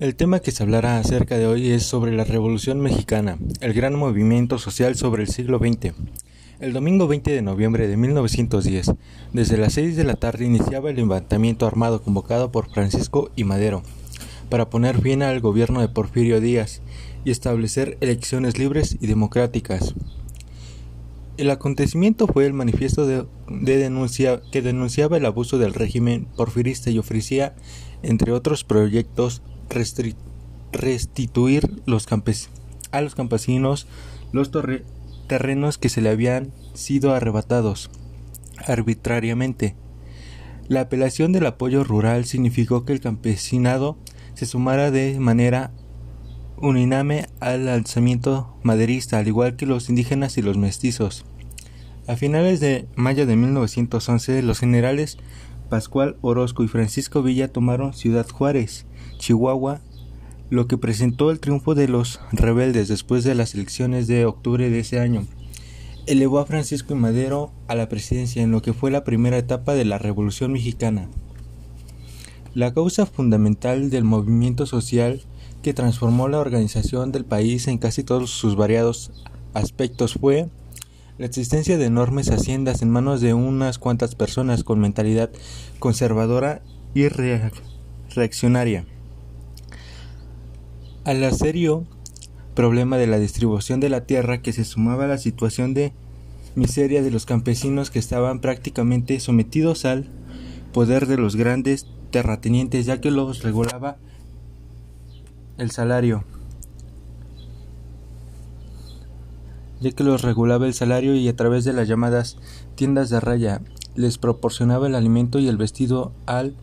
El tema que se hablará acerca de hoy es sobre la Revolución Mexicana, el gran movimiento social sobre el siglo XX. El domingo 20 de noviembre de 1910, desde las 6 de la tarde iniciaba el levantamiento armado convocado por Francisco y Madero para poner fin al gobierno de Porfirio Díaz y establecer elecciones libres y democráticas. El acontecimiento fue el manifiesto de, denuncia que denunciaba el abuso del régimen porfirista y ofrecía, entre otros proyectos, restituir los a los campesinos los terrenos que se le habían sido arrebatados arbitrariamente. La apelación del apoyo rural significó que el campesinado se sumara de manera unánime al alzamiento maderista, al igual que los indígenas y los mestizos. A finales de mayo de 1911, los generales Pascual Orozco y Francisco Villa tomaron Ciudad Juárez, Chihuahua, lo que presentó el triunfo de los rebeldes después de las elecciones de octubre de ese año. Elevó a Francisco y Madero a la presidencia en lo que fue la primera etapa de la Revolución Mexicana. La causa fundamental del movimiento social que transformó la organización del país en casi todos sus variados aspectos fue la existencia de enormes haciendas en manos de unas cuantas personas con mentalidad conservadora y reaccionaria. Al serio problema de la distribución de la tierra que se sumaba a la situación de miseria de los campesinos que estaban prácticamente sometidos al poder de los grandes terratenientes ya que los regulaba el salario, ya que los regulaba el salario y a través de las llamadas tiendas de raya les proporcionaba el alimento y el vestido al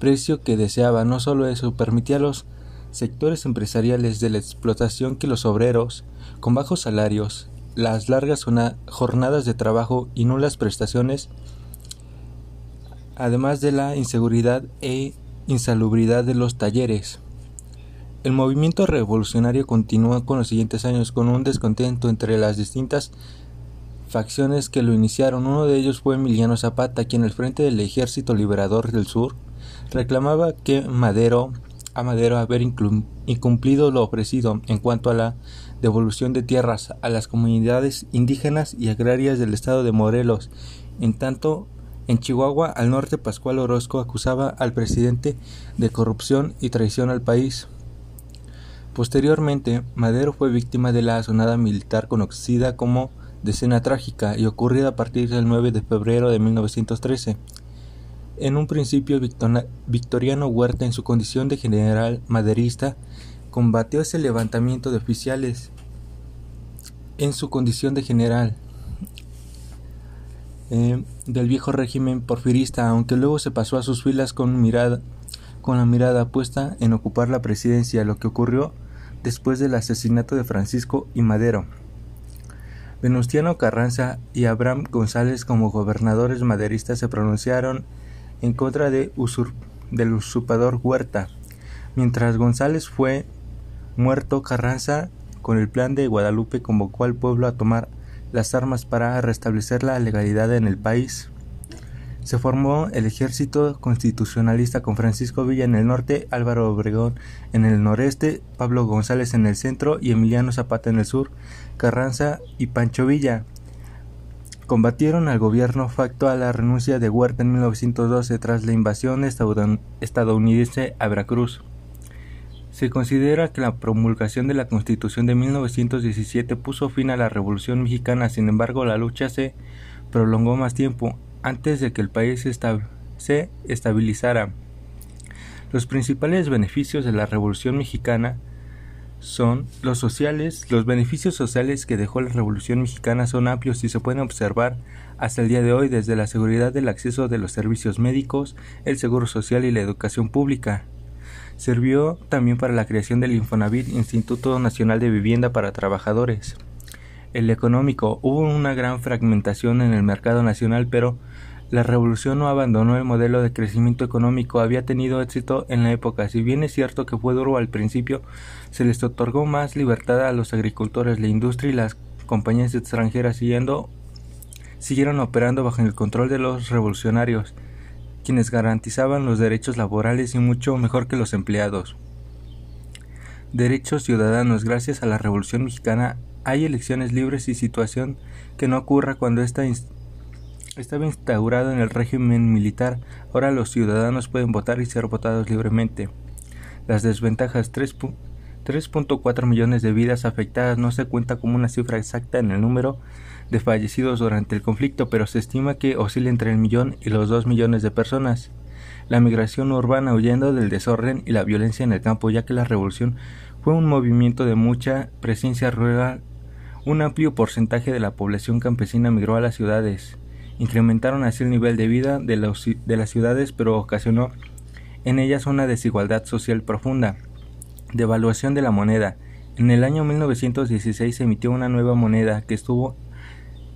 precio que deseaba. No solo eso, permitía a los sectores empresariales de la explotación que los obreros, con bajos salarios, las largas jornadas de trabajo y nulas prestaciones, además de la inseguridad e insalubridad de los talleres, el movimiento revolucionario continuó con los siguientes años con un descontento entre las distintas facciones que lo iniciaron. Uno de ellos fue Emiliano Zapata, quien al frente del Ejército Liberador del Sur reclamaba que Madero a Madero haber incumplido lo ofrecido en cuanto a la devolución de tierras a las comunidades indígenas y agrarias del estado de Morelos. En tanto, en Chihuahua, al norte, Pascual Orozco acusaba al presidente de corrupción y traición al país. Posteriormente, Madero fue víctima de la sonada militar conocida como Decena Trágica y ocurrida a partir del 9 de febrero de 1913. En un principio, Victoriano Huerta, en su condición de general maderista, combatió ese levantamiento de oficiales en su condición de general eh, del viejo régimen porfirista, aunque luego se pasó a sus filas con, mirada, con la mirada puesta en ocupar la presidencia, lo que ocurrió después del asesinato de Francisco y Madero. Venustiano Carranza y Abraham González como gobernadores maderistas se pronunciaron en contra de del usurpador Huerta. Mientras González fue muerto, Carranza, con el plan de Guadalupe, convocó al pueblo a tomar las armas para restablecer la legalidad en el país. Se formó el ejército constitucionalista con Francisco Villa en el norte, Álvaro Obregón en el noreste, Pablo González en el centro y Emiliano Zapata en el sur, Carranza y Pancho Villa. Combatieron al gobierno facto a la renuncia de Huerta en 1912 tras la invasión estadounidense a Veracruz. Se considera que la promulgación de la Constitución de 1917 puso fin a la Revolución Mexicana, sin embargo la lucha se prolongó más tiempo antes de que el país se estabilizara. Los principales beneficios de la Revolución Mexicana son los sociales. Los beneficios sociales que dejó la Revolución Mexicana son amplios y se pueden observar hasta el día de hoy desde la seguridad del acceso de los servicios médicos, el seguro social y la educación pública. Sirvió también para la creación del Infonavit, Instituto Nacional de Vivienda para Trabajadores. El económico. Hubo una gran fragmentación en el mercado nacional, pero la revolución no abandonó el modelo de crecimiento económico, había tenido éxito en la época. Si bien es cierto que fue duro al principio, se les otorgó más libertad a los agricultores, la industria y las compañías extranjeras siguiendo, siguieron operando bajo el control de los revolucionarios, quienes garantizaban los derechos laborales y mucho mejor que los empleados. derechos ciudadanos. Gracias a la Revolución Mexicana hay elecciones libres y situación que no ocurra cuando esta estaba instaurado en el régimen militar. Ahora los ciudadanos pueden votar y ser votados libremente. Las desventajas 3.4 millones de vidas afectadas no se cuenta como una cifra exacta en el número de fallecidos durante el conflicto, pero se estima que oscila entre el millón y los dos millones de personas. La migración urbana huyendo del desorden y la violencia en el campo, ya que la revolución fue un movimiento de mucha presencia rural. Un amplio porcentaje de la población campesina migró a las ciudades. Incrementaron así el nivel de vida de, de las ciudades, pero ocasionó en ellas una desigualdad social profunda. Devaluación de la moneda. En el año 1916 se emitió una nueva moneda que estuvo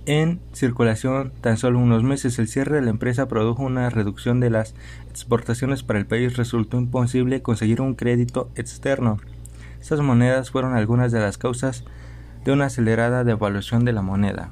en circulación tan solo unos meses. El cierre de la empresa produjo una reducción de las exportaciones para el país. Resultó imposible conseguir un crédito externo. Estas monedas fueron algunas de las causas de una acelerada devaluación de la moneda.